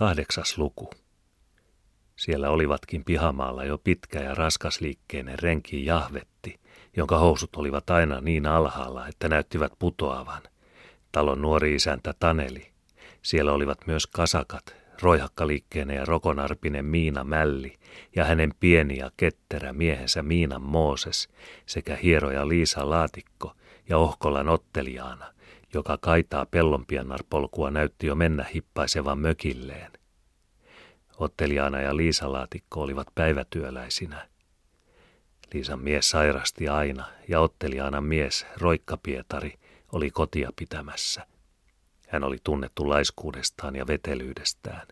Kahdeksas luku. Siellä olivatkin pihamaalla jo pitkä ja raskasliikkeinen renki Jahvetti, jonka housut olivat aina niin alhaalla, että näyttivät putoavan. Talon nuori isäntä Taneli. Siellä olivat myös kasakat, roihakkaliikkeinen ja rokonarpinen Miina Mälli ja hänen pieni ja ketterä miehensä Miina Mooses sekä hieroja Liisa Laatikko ja Ohkolan otteliaana, joka kaitaa pellonpiennarpolkua näytti jo mennä hippaisevan mökilleen. Otteliaana ja Liisa Laatikko olivat päivätyöläisinä. Liisan mies sairasti aina ja Otteliaanan mies, Roikka Pietari, oli kotia pitämässä. Hän oli tunnettu laiskuudestaan ja vetelyydestään.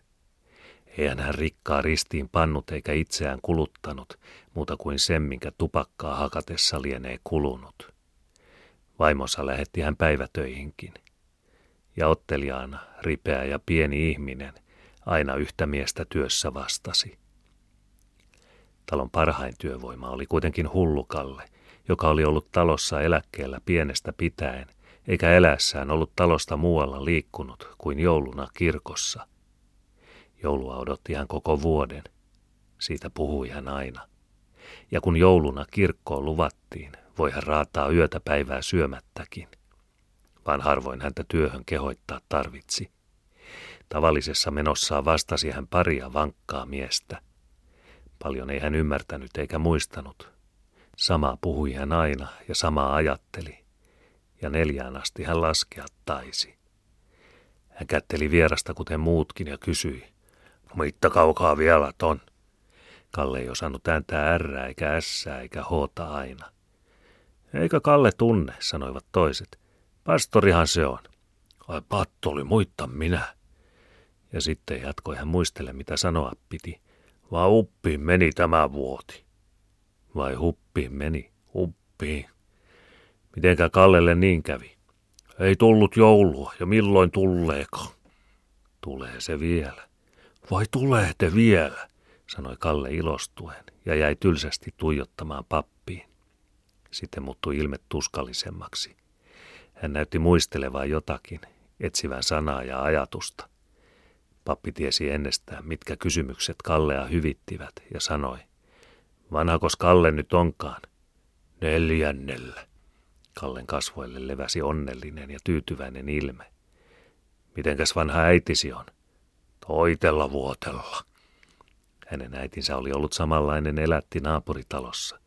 Eihän hän rikkaa ristiin pannut eikä itseään kuluttanut, muuta kuin sen, minkä tupakkaa hakatessa lienee kulunut. Vaimonsa lähetti hän päivätöihinkin. Ja otteliaana, ripeä ja pieni ihminen, aina yhtä miestä työssä vastasi. Talon parhain työvoima oli kuitenkin hullukalle, joka oli ollut talossa eläkkeellä pienestä pitäen, eikä elässään ollut talosta muualla liikkunut kuin jouluna kirkossa. Joulua odotti hän koko vuoden. Siitä puhui hän aina. Ja kun jouluna kirkkoon luvattiin, voi hän raataa yötä päivää syömättäkin. Vaan harvoin häntä työhön kehoittaa tarvitsi. Tavallisessa menossaan vastasi hän paria vankkaa miestä. Paljon ei hän ymmärtänyt eikä muistanut. Samaa puhui hän aina ja samaa ajatteli. Ja neljään asti hän laskea taisi. Hän kätteli vierasta kuten muutkin ja kysyi, Mitta kaukaa vielä ton? Kalle ei osannut ääntää ärrää eikä ässää eikä hoota aina. Eikä Kalle tunne, sanoivat toiset. Pastorihan se on. Ai pattoli, muitta minä. Ja sitten jatkoi hän muistele, mitä sanoa piti. Vai uppiin meni tämä vuoti. Vai huppiin meni, uppiin. Mitenkä Kallelle niin kävi? Ei tullut joulua, ja milloin tulleeko? Tulee se vielä. Vai tulee te vielä, sanoi Kalle ilostuen ja jäi tylsästi tuijottamaan pappiin. Sitten muuttui ilme tuskallisemmaksi. Hän näytti muistelevaa jotakin, etsivän sanaa ja ajatusta. Pappi tiesi ennestään, mitkä kysymykset Kallea hyvittivät, ja sanoi, vanhakos Kalle nyt onkaan? Neljännellä. Kallen kasvoille leväsi onnellinen ja tyytyväinen ilme. Mitenkäs vanha äitisi on? Toitella vuotella. Hänen äitinsä oli ollut samanlainen elätti naapuritalossa.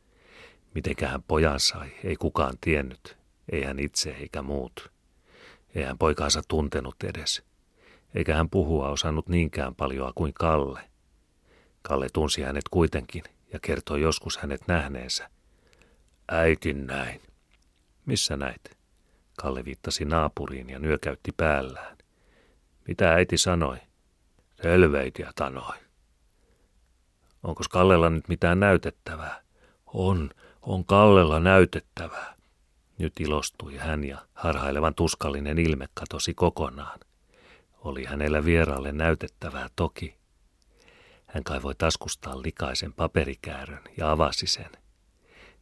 Mitenkähän pojan sai, ei kukaan tiennyt, ei hän itse eikä muut. Ei hän poikaansa tuntenut edes eikä hän puhua osannut niinkään paljoa kuin Kalle. Kalle tunsi hänet kuitenkin ja kertoi joskus hänet nähneensä. Äitin näin. Missä näit? Kalle viittasi naapuriin ja nyökäytti päällään. Mitä äiti sanoi? Selveitiä tanoi. Onko Kallella nyt mitään näytettävää? On, on Kallella näytettävää. Nyt ilostui hän ja harhailevan tuskallinen ilme katosi kokonaan. Oli hänellä vieraalle näytettävää toki. Hän kaivoi taskustaan likaisen paperikäärön ja avasi sen.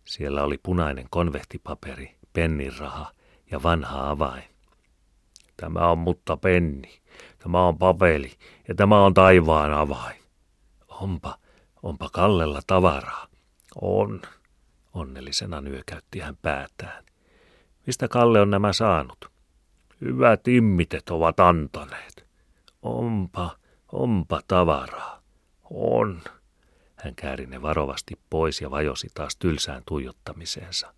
Siellä oli punainen konvehtipaperi, penniraha ja vanha avain. Tämä on mutta penni, tämä on papeli ja tämä on taivaan avain. Onpa, onpa Kallella tavaraa. On, onnellisena nyökäytti hän päätään. Mistä Kalle on nämä saanut? Hyvät immitet ovat antaneet. Onpa, onpa tavaraa. On. Hän kääri ne varovasti pois ja vajosi taas tylsään tuijottamiseensa.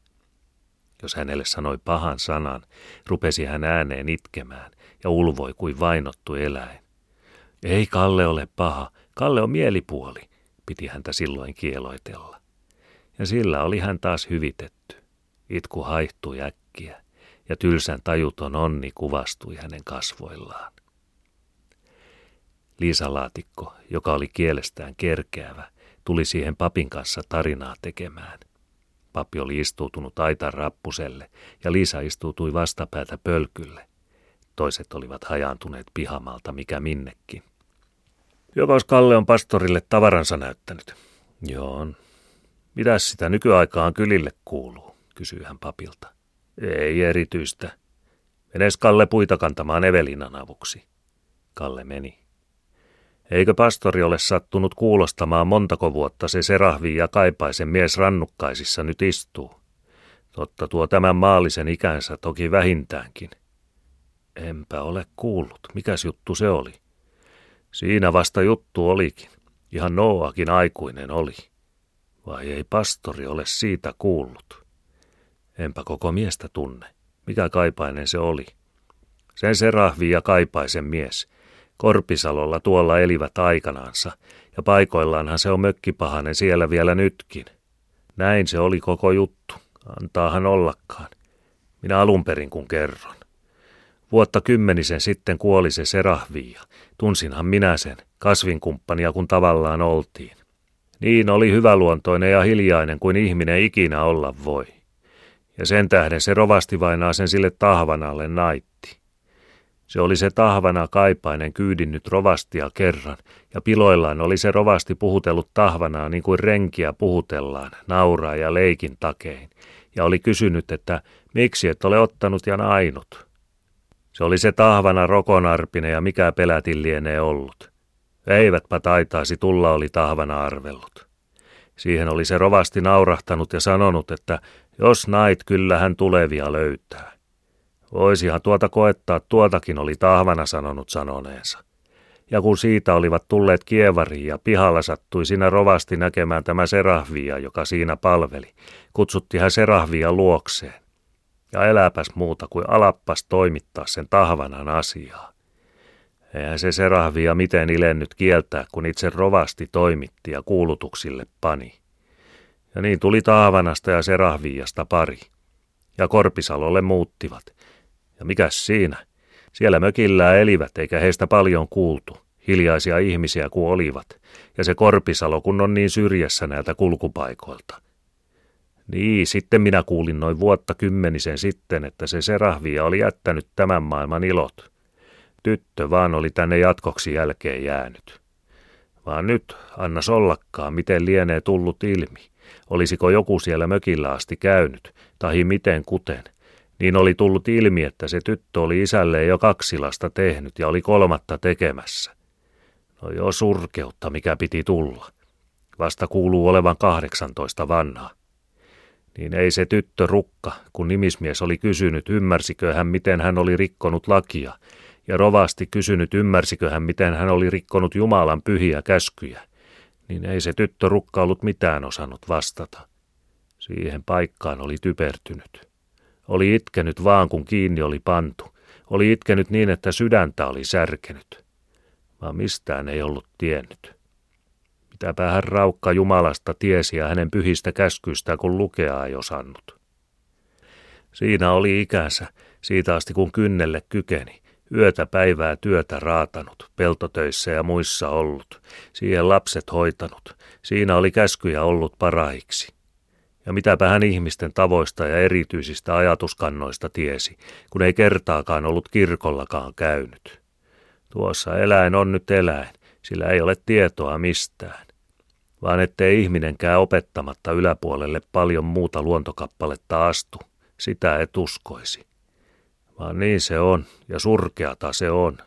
Jos hänelle sanoi pahan sanan, rupesi hän ääneen itkemään ja ulvoi kuin vainottu eläin. Ei Kalle ole paha, Kalle on mielipuoli, piti häntä silloin kieloitella. Ja sillä oli hän taas hyvitetty. Itku haihtui äkkiä ja tylsän tajuton onni kuvastui hänen kasvoillaan. Liisa Laatikko, joka oli kielestään kerkeävä, tuli siihen papin kanssa tarinaa tekemään. Pappi oli istuutunut aitan rappuselle ja Liisa istuutui vastapäätä pölkylle. Toiset olivat hajaantuneet pihamalta mikä minnekin. Jokos Kalle on pastorille tavaransa näyttänyt? Joo on. Mitäs sitä nykyaikaan kylille kuuluu, kysyi hän papilta. Ei erityistä. Menes Kalle puita kantamaan Evelinan avuksi. Kalle meni. Eikö pastori ole sattunut kuulostamaan montako vuotta se serahvi ja kaipaisen mies rannukkaisissa nyt istuu? Totta tuo tämän maallisen ikänsä toki vähintäänkin. Enpä ole kuullut, mikäs juttu se oli. Siinä vasta juttu olikin. Ihan Noakin aikuinen oli. Vai ei pastori ole siitä kuullut? Enpä koko miestä tunne. Mikä kaipainen se oli? Sen serahvi ja kaipaisen mies. Korpisalolla tuolla elivät aikanaansa, ja paikoillaanhan se on mökkipahanen siellä vielä nytkin. Näin se oli koko juttu. Antaahan ollakaan. Minä alun perin kun kerron. Vuotta kymmenisen sitten kuoli se Serahvia. Tunsinhan minä sen, kasvinkumppania kun tavallaan oltiin. Niin oli hyväluontoinen ja hiljainen kuin ihminen ikinä olla voi. Ja sen tähden se rovasti vainaa sen sille tahvanalle naitti. Se oli se tahvana kaipainen kyydinnyt rovastia kerran, ja piloillaan oli se rovasti puhutellut tahvanaa niin kuin renkiä puhutellaan, nauraa ja leikin takein, ja oli kysynyt, että miksi et ole ottanut ja ainut. Se oli se tahvana rokonarpinen ja mikä pelätin lienee ollut. Eivätpä taitaisi tulla oli tahvana arvellut. Siihen oli se rovasti naurahtanut ja sanonut, että jos nait kyllä hän tulevia löytää. Voisihan tuota koettaa, tuotakin oli tahvana sanonut sanoneensa. Ja kun siitä olivat tulleet kievariin ja pihalla sattui siinä rovasti näkemään tämä serahvia, joka siinä palveli, kutsutti hän serahvia luokseen. Ja eläpäs muuta kuin alappas toimittaa sen tahvanan asiaa. Eihän se serahvia miten ilennyt kieltää, kun itse rovasti toimitti ja kuulutuksille pani. Ja niin tuli Taavanasta ja Serahviasta pari. Ja Korpisalolle muuttivat. Ja mikäs siinä? Siellä mökillä elivät, eikä heistä paljon kuultu. Hiljaisia ihmisiä kuin olivat. Ja se Korpisalo kun on niin syrjässä näiltä kulkupaikoilta. Niin, sitten minä kuulin noin vuotta kymmenisen sitten, että se Serahvia oli jättänyt tämän maailman ilot. Tyttö vaan oli tänne jatkoksi jälkeen jäänyt. Vaan nyt, annas ollakaan, miten lienee tullut ilmi. Olisiko joku siellä mökillä asti käynyt, tahi miten kuten. Niin oli tullut ilmi, että se tyttö oli isälleen jo kaksi lasta tehnyt ja oli kolmatta tekemässä. No jo surkeutta, mikä piti tulla. Vasta kuuluu olevan kahdeksantoista vanhaa. Niin ei se tyttö rukka, kun nimismies oli kysynyt, ymmärsikö hän, miten hän oli rikkonut lakia, ja rovasti kysynyt, ymmärsikö hän, miten hän oli rikkonut Jumalan pyhiä käskyjä, niin ei se tyttö rukka ollut mitään osannut vastata. Siihen paikkaan oli typertynyt. Oli itkenyt vaan, kun kiinni oli pantu. Oli itkenyt niin, että sydäntä oli särkenyt. Vaan mistään ei ollut tiennyt. Mitäpä hän raukka Jumalasta tiesi ja hänen pyhistä käskyistä, kun lukea ei osannut. Siinä oli ikänsä, siitä asti kun kynnelle kykeni. Yötä päivää työtä raatanut, peltotöissä ja muissa ollut, siihen lapset hoitanut, siinä oli käskyjä ollut paraiksi. Ja mitäpä hän ihmisten tavoista ja erityisistä ajatuskannoista tiesi, kun ei kertaakaan ollut kirkollakaan käynyt. Tuossa eläin on nyt eläin, sillä ei ole tietoa mistään. Vaan ettei ihminenkään opettamatta yläpuolelle paljon muuta luontokappaletta astu, sitä et uskoisi. Vaan niin se on, ja surkeata se on.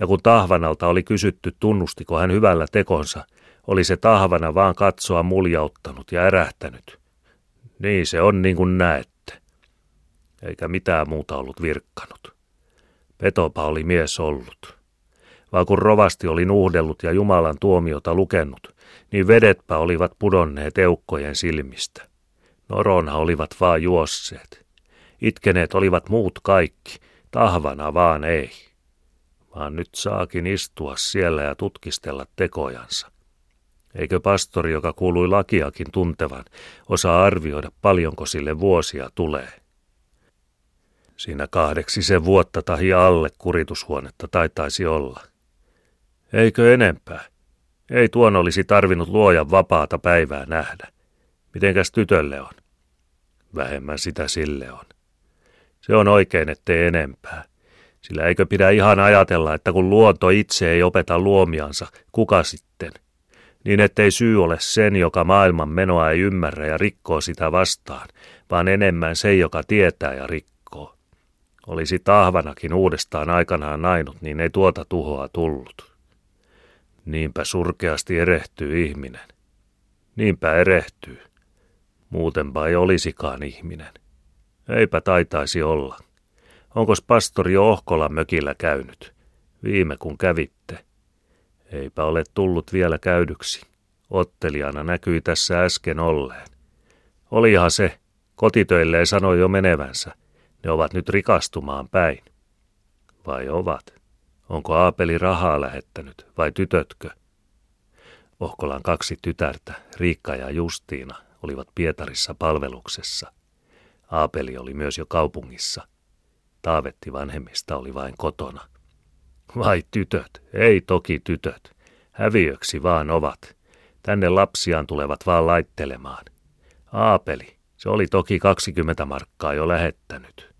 Ja kun Tahvanalta oli kysytty, tunnustiko hän hyvällä tekonsa, oli se Tahvana vaan katsoa muljauttanut ja ärähtänyt. Niin se on niin kuin näette. Eikä mitään muuta ollut virkkanut. Petopa oli mies ollut. Vaan kun rovasti oli nuhdellut ja Jumalan tuomiota lukenut, niin vedetpä olivat pudonneet eukkojen silmistä. Norona olivat vaan juosseet. Itkeneet olivat muut kaikki, tahvana vaan ei. Vaan nyt saakin istua siellä ja tutkistella tekojansa. Eikö pastori, joka kuului lakiakin tuntevan, osaa arvioida paljonko sille vuosia tulee? Siinä kahdeksi se vuotta tahi alle kuritushuonetta taitaisi olla. Eikö enempää? Ei tuon olisi tarvinnut luojan vapaata päivää nähdä. Mitenkäs tytölle on? Vähemmän sitä sille on. Se on oikein, ettei enempää. Sillä eikö pidä ihan ajatella, että kun luonto itse ei opeta luomiansa, kuka sitten? Niin ettei syy ole sen, joka maailman menoa ei ymmärrä ja rikkoo sitä vastaan, vaan enemmän se, joka tietää ja rikkoo. Olisi tahvanakin uudestaan aikanaan nainut, niin ei tuota tuhoa tullut. Niinpä surkeasti erehtyy ihminen. Niinpä erehtyy. Muutenpa ei olisikaan ihminen. Eipä taitaisi olla. Onkos pastori Ohkola mökillä käynyt? Viime kun kävitte. Eipä ole tullut vielä käydyksi. Ottelijana näkyi tässä äsken olleen. Olihan se, kotitöilleen sanoi jo menevänsä. Ne ovat nyt rikastumaan päin. Vai ovat? Onko Aapeli rahaa lähettänyt vai tytötkö? Ohkolan kaksi tytärtä, Riikka ja Justiina, olivat Pietarissa palveluksessa. Aapeli oli myös jo kaupungissa. Taavetti vanhemmista oli vain kotona. Vai tytöt, ei toki tytöt. Häviöksi vaan ovat. Tänne lapsiaan tulevat vaan laittelemaan. Aapeli, se oli toki 20 markkaa jo lähettänyt.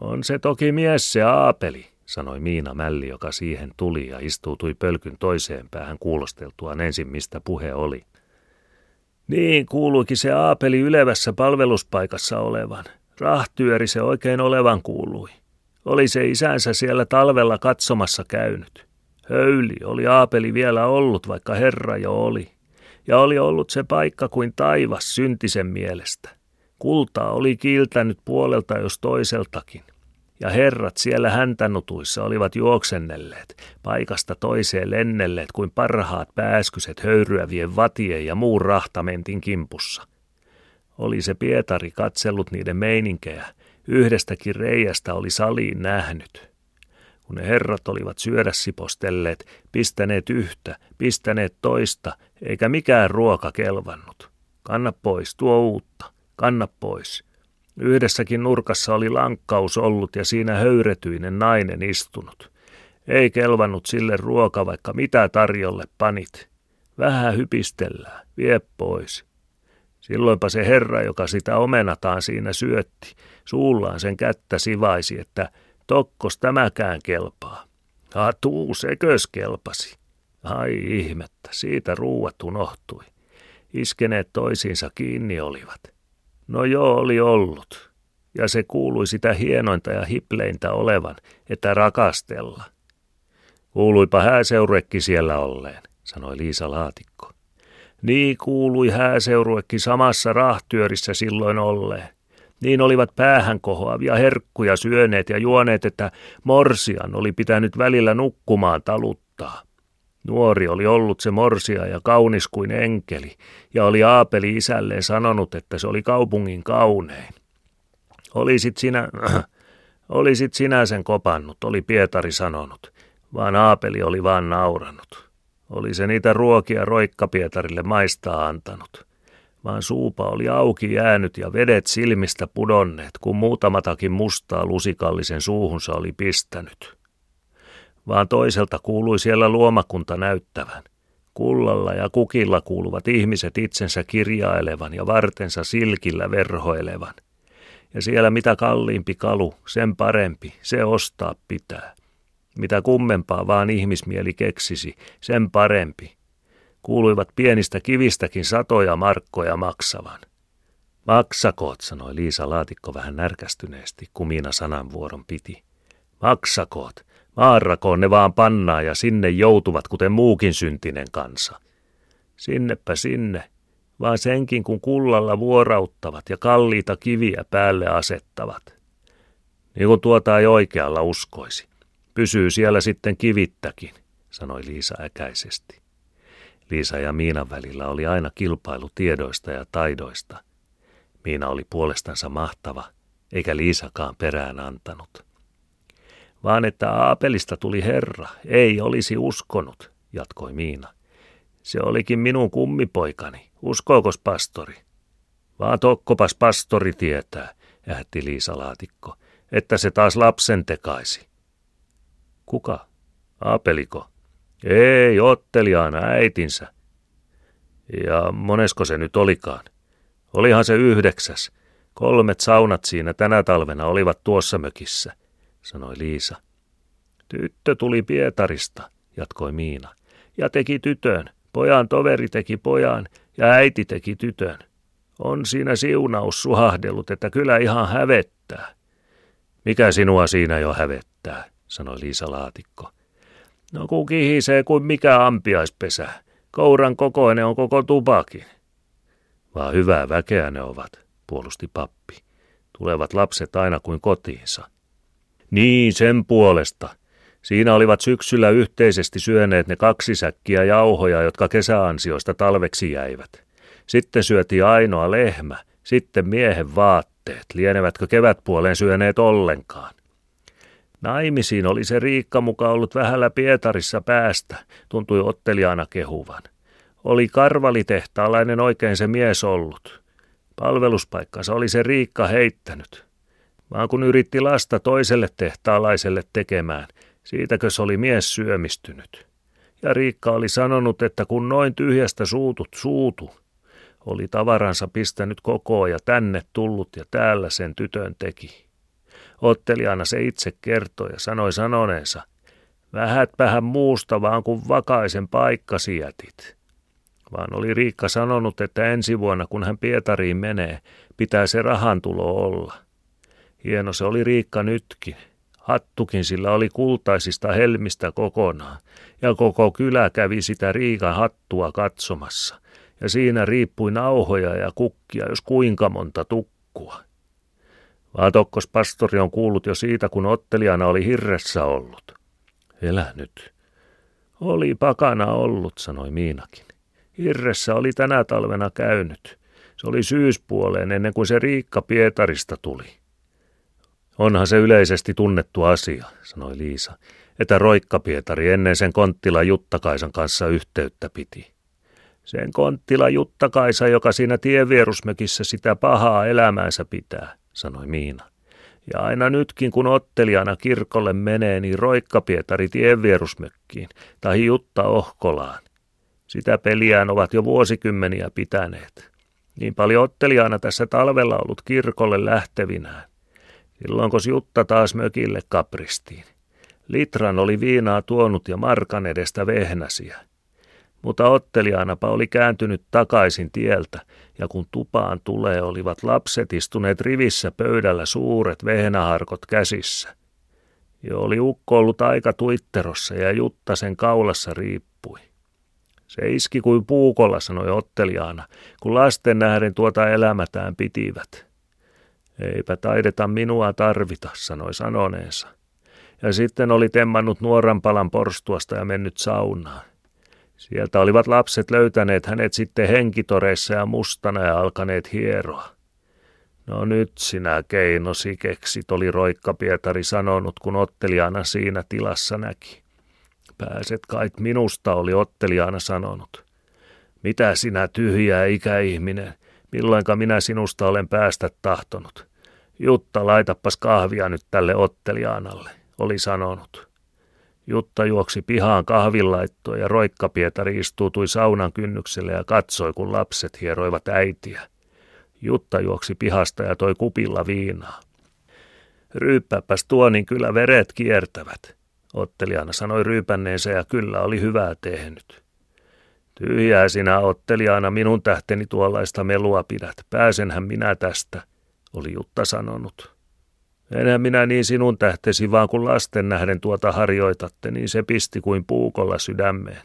On se toki mies se Aapeli, sanoi Miina Mälli, joka siihen tuli ja istuutui pölkyn toiseen päähän kuulosteltuaan ensin, mistä puhe oli. Niin kuuluikin se Aapeli ylevässä palveluspaikassa olevan. Rahtyöri se oikein olevan kuului. Oli se isänsä siellä talvella katsomassa käynyt. Höyli oli Aapeli vielä ollut, vaikka Herra jo oli. Ja oli ollut se paikka kuin taivas syntisen mielestä. Kultaa oli kiiltänyt puolelta jos toiseltakin ja herrat siellä häntänutuissa olivat juoksennelleet, paikasta toiseen lennelleet kuin parhaat pääskyset höyryävien vatien ja muun rahtamentin kimpussa. Oli se Pietari katsellut niiden meininkejä, yhdestäkin reiästä oli saliin nähnyt. Kun ne herrat olivat syödä sipostelleet, pistäneet yhtä, pistäneet toista, eikä mikään ruoka kelvannut. Kanna pois, tuo uutta, kanna pois – Yhdessäkin nurkassa oli lankkaus ollut ja siinä höyretyinen nainen istunut. Ei kelvannut sille ruoka, vaikka mitä tarjolle panit. Vähän hypistellään, vie pois. Silloinpa se herra, joka sitä omenataan siinä syötti, suullaan sen kättä sivaisi, että tokkos tämäkään kelpaa. tuu, sekös kelpasi. Ai ihmettä, siitä ruuat unohtui. Iskeneet toisiinsa kiinni olivat. No joo, oli ollut. Ja se kuului sitä hienointa ja hipleintä olevan, että rakastella. Kuuluipa hääseuruekki siellä olleen, sanoi Liisa Laatikko. Niin kuului hääseuruekki samassa rahtyörissä silloin olleen. Niin olivat päähän kohoavia herkkuja syöneet ja juoneet, että Morsian oli pitänyt välillä nukkumaan taluttaa. Nuori oli ollut se morsia ja kaunis kuin enkeli, ja oli Aapeli isälleen sanonut, että se oli kaupungin kaunein. Olisit sinä, olisit sinä sen kopannut, oli Pietari sanonut, vaan Aapeli oli vaan nauranut. Oli se niitä ruokia roikka Pietarille maistaa antanut, vaan suupa oli auki jäänyt ja vedet silmistä pudonneet, kun muutamatakin mustaa lusikallisen suuhunsa oli pistänyt vaan toiselta kuului siellä luomakunta näyttävän. Kullalla ja kukilla kuuluvat ihmiset itsensä kirjailevan ja vartensa silkillä verhoilevan. Ja siellä mitä kalliimpi kalu, sen parempi, se ostaa pitää. Mitä kummempaa vaan ihmismieli keksisi, sen parempi. Kuuluivat pienistä kivistäkin satoja markkoja maksavan. Maksakoot, sanoi Liisa Laatikko vähän närkästyneesti, kun Miina sananvuoron piti. Maksakoot, Maarakoon ne vaan pannaa ja sinne joutuvat, kuten muukin syntinen kansa. Sinnepä sinne, vaan senkin kun kullalla vuorauttavat ja kalliita kiviä päälle asettavat. Niin kuin tuota ei oikealla uskoisi. Pysyy siellä sitten kivittäkin, sanoi Liisa äkäisesti. Liisa ja Miinan välillä oli aina kilpailu tiedoista ja taidoista. Miina oli puolestansa mahtava, eikä Liisakaan perään antanut vaan että Aapelista tuli herra, ei olisi uskonut, jatkoi Miina. Se olikin minun kummipoikani, uskookos pastori? Vaan tokkopas pastori tietää, ähti Liisa Laatikko, että se taas lapsen tekaisi. Kuka? Aapeliko? Ei, otteliaana äitinsä. Ja monesko se nyt olikaan? Olihan se yhdeksäs. Kolmet saunat siinä tänä talvena olivat tuossa mökissä – sanoi Liisa. Tyttö tuli Pietarista, jatkoi Miina, ja teki tytön. Pojan toveri teki pojan ja äiti teki tytön. On siinä siunaus suhahdellut, että kyllä ihan hävettää. Mikä sinua siinä jo hävettää, sanoi Liisa Laatikko. No kun kihisee kuin mikä ampiaispesä. Kouran kokoinen on koko tupakin. Vaan hyvää väkeä ne ovat, puolusti pappi. Tulevat lapset aina kuin kotiinsa. Niin, sen puolesta. Siinä olivat syksyllä yhteisesti syöneet ne kaksi säkkiä jauhoja, jotka kesäansioista talveksi jäivät. Sitten syötiin ainoa lehmä, sitten miehen vaatteet, lienevätkö kevätpuoleen syöneet ollenkaan. Naimisiin oli se Riikka muka ollut vähällä Pietarissa päästä, tuntui otteliaana kehuvan. Oli karvalitehtaalainen oikein se mies ollut. Palveluspaikkansa oli se Riikka heittänyt. Vaan kun yritti lasta toiselle tehtaalaiselle tekemään, siitäkö se oli mies syömistynyt. Ja Riikka oli sanonut, että kun noin tyhjästä suutut suutu, oli tavaransa pistänyt kokoon ja tänne tullut ja täällä sen tytön teki. Ottelijana se itse kertoi ja sanoi sanoneensa, vähätpähän muusta vaan kuin vakaisen paikka jätit. Vaan oli Riikka sanonut, että ensi vuonna kun hän Pietariin menee, pitää se rahantulo olla. Hieno se oli Riikka nytkin. Hattukin sillä oli kultaisista helmistä kokonaan, ja koko kylä kävi sitä Riikan hattua katsomassa, ja siinä riippui nauhoja ja kukkia, jos kuinka monta tukkua. Vaatokkos pastori on kuullut jo siitä, kun ottelijana oli hirressä ollut. Elä nyt. Oli pakana ollut, sanoi Miinakin. Hirressä oli tänä talvena käynyt. Se oli syyspuoleen ennen kuin se Riikka Pietarista tuli. Onhan se yleisesti tunnettu asia, sanoi Liisa, että Roikka Pietari ennen sen Konttila Juttakaisan kanssa yhteyttä piti. Sen Konttila Juttakaisa, joka siinä tienvierusmökissä sitä pahaa elämäänsä pitää, sanoi Miina. Ja aina nytkin, kun ottelijana kirkolle menee, niin Roikka Pietari tienvierusmökkiin tai Jutta Ohkolaan. Sitä peliään ovat jo vuosikymmeniä pitäneet. Niin paljon ottelijana tässä talvella ollut kirkolle lähtevinään. Silloin kun Jutta taas mökille kapristiin. Litran oli viinaa tuonut ja markan edestä vehnäsiä. Mutta ottelijaanapa oli kääntynyt takaisin tieltä, ja kun tupaan tulee, olivat lapset istuneet rivissä pöydällä suuret vehnäharkot käsissä. Jo oli ukko ollut aika tuitterossa ja Jutta sen kaulassa riippui. Se iski kuin puukolla, sanoi otteliaana, kun lasten nähden tuota elämätään pitivät. Eipä taideta minua tarvita, sanoi sanoneensa. Ja sitten oli temmannut nuoran palan porstuasta ja mennyt saunaan. Sieltä olivat lapset löytäneet hänet sitten henkitoreissa ja mustana ja alkaneet hieroa. No nyt sinä keinosi keksit, oli Roikka Pietari sanonut, kun ottelijana siinä tilassa näki. Pääset kait minusta, oli ottelijana sanonut. Mitä sinä tyhjää ikäihminen, milloinka minä sinusta olen päästä tahtonut. Jutta, laitappas kahvia nyt tälle ottelijaanalle, oli sanonut. Jutta juoksi pihaan kahvilaittoon ja Roikka Pietari istuutui saunan kynnykselle ja katsoi, kun lapset hieroivat äitiä. Jutta juoksi pihasta ja toi kupilla viinaa. Ryyppääpäs tuo, niin kyllä veret kiertävät. Ottelijana sanoi ryypänneensä ja kyllä oli hyvää tehnyt. Tyhjää sinä ottelijana minun tähteni tuollaista melua pidät. Pääsenhän minä tästä, oli Jutta sanonut. Enhän minä niin sinun tähtesi, vaan kun lasten nähden tuota harjoitatte, niin se pisti kuin puukolla sydämeen.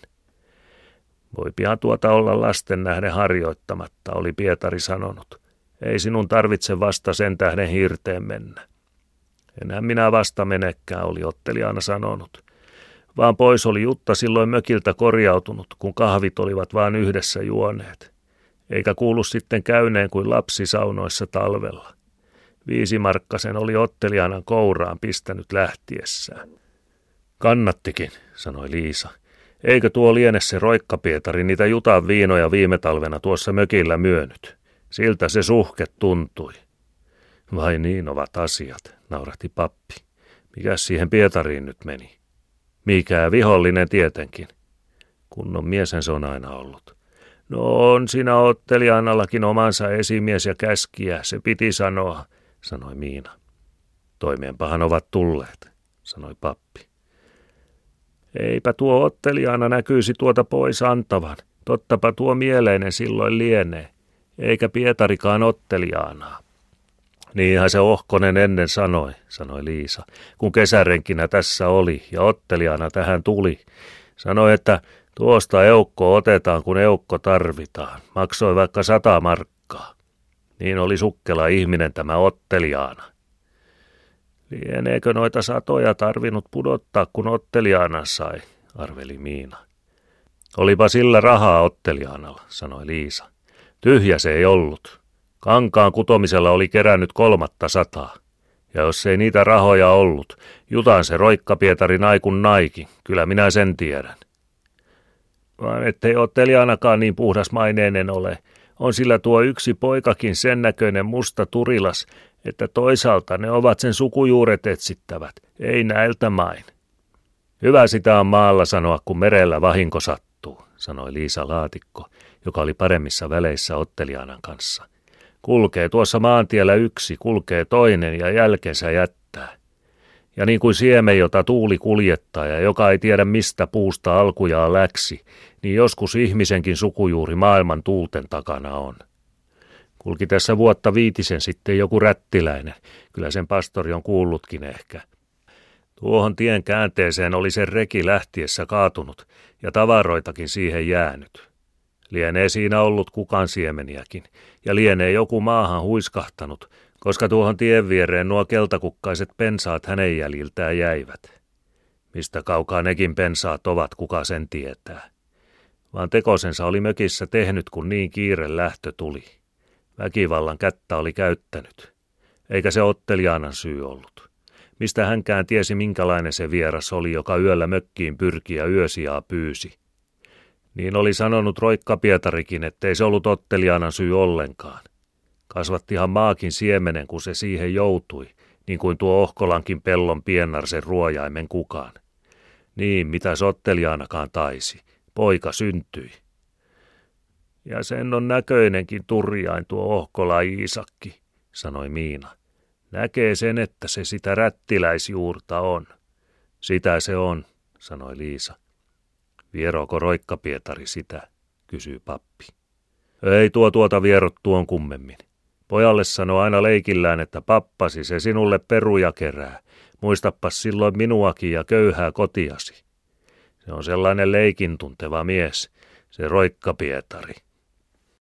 Voi pian tuota olla lasten nähden harjoittamatta, oli Pietari sanonut. Ei sinun tarvitse vasta sen tähden hirteen mennä. Enää minä vasta menekään, oli ottelijana sanonut. Vaan pois oli Jutta silloin mökiltä korjautunut, kun kahvit olivat vain yhdessä juoneet. Eikä kuulu sitten käyneen kuin lapsi saunoissa talvella. Viisi markkasen oli ottelijanan kouraan pistänyt lähtiessään. Kannattikin, sanoi Liisa. Eikö tuo liene se roikkapietari niitä jutan viinoja viime talvena tuossa mökillä myönyt? Siltä se suhke tuntui. Vai niin ovat asiat, naurahti pappi. Mikäs siihen Pietariin nyt meni? Mikä vihollinen tietenkin. Kunnon miesen se on aina ollut. No on siinä ottelijanallakin omansa esimies ja käskiä, se piti sanoa, sanoi Miina. Toimeenpahan ovat tulleet, sanoi pappi. Eipä tuo ottelijana näkyisi tuota pois antavan. Tottapa tuo mieleinen silloin lienee, eikä Pietarikaan ottelijaanaa. Niinhän se ohkonen ennen sanoi, sanoi Liisa, kun kesärenkinä tässä oli ja ottelijana tähän tuli. Sanoi, että tuosta eukko otetaan, kun eukko tarvitaan. Maksoi vaikka sata markkaa. Niin oli sukkela ihminen tämä ottelijana. Lieneekö noita satoja tarvinnut pudottaa, kun ottelijana sai, arveli Miina. Olipa sillä rahaa ottelijanalla, sanoi Liisa. Tyhjä se ei ollut. Kankaan kutomisella oli kerännyt kolmatta sataa. Ja jos ei niitä rahoja ollut, jutan se roikka Pietari naikun naiki, kyllä minä sen tiedän. Vaan ettei ottelijanakaan niin puhdas maineinen ole, on sillä tuo yksi poikakin sen näköinen musta turilas, että toisaalta ne ovat sen sukujuuret etsittävät, ei näiltä main. Hyvä sitä on maalla sanoa, kun merellä vahinko sattuu, sanoi Liisa Laatikko, joka oli paremmissa väleissä ottelijanan kanssa. Kulkee tuossa maantiellä yksi, kulkee toinen ja jälkeensä jättää. Ja niin kuin sieme, jota tuuli kuljettaa ja joka ei tiedä mistä puusta alkujaan läksi, niin joskus ihmisenkin sukujuuri maailman tuulten takana on. Kulki tässä vuotta viitisen sitten joku rättiläinen. Kyllä sen pastori on kuullutkin ehkä. Tuohon tien käänteeseen oli sen reki lähtiessä kaatunut ja tavaroitakin siihen jäänyt. Lienee siinä ollut kukan siemeniäkin, ja lienee joku maahan huiskahtanut, koska tuohon tien viereen nuo keltakukkaiset pensaat hänen jäljiltään jäivät. Mistä kaukaa nekin pensaat ovat, kuka sen tietää. Vaan tekosensa oli mökissä tehnyt, kun niin kiire lähtö tuli. Väkivallan kättä oli käyttänyt. Eikä se otteliaanan syy ollut. Mistä hänkään tiesi, minkälainen se vieras oli, joka yöllä mökkiin pyrki ja yösiaa pyysi. Niin oli sanonut Roikka Pietarikin, ettei se ollut otteliaanan syy ollenkaan. Kasvattihan maakin siemenen, kun se siihen joutui, niin kuin tuo Ohkolankin pellon piennarsen ruojaimen kukaan. Niin, mitä sotteliaanakaan taisi. Poika syntyi. Ja sen on näköinenkin turjain tuo Ohkola Iisakki, sanoi Miina. Näkee sen, että se sitä rättiläisjuurta on. Sitä se on, sanoi Liisa. Vierooko Roikka Pietari sitä, kysyy pappi. Ei tuo tuota vierot tuon kummemmin. Pojalle sanoi aina leikillään, että pappasi se sinulle peruja kerää. Muistappas silloin minuakin ja köyhää kotiasi. Se on sellainen leikin tunteva mies, se Roikka Pietari.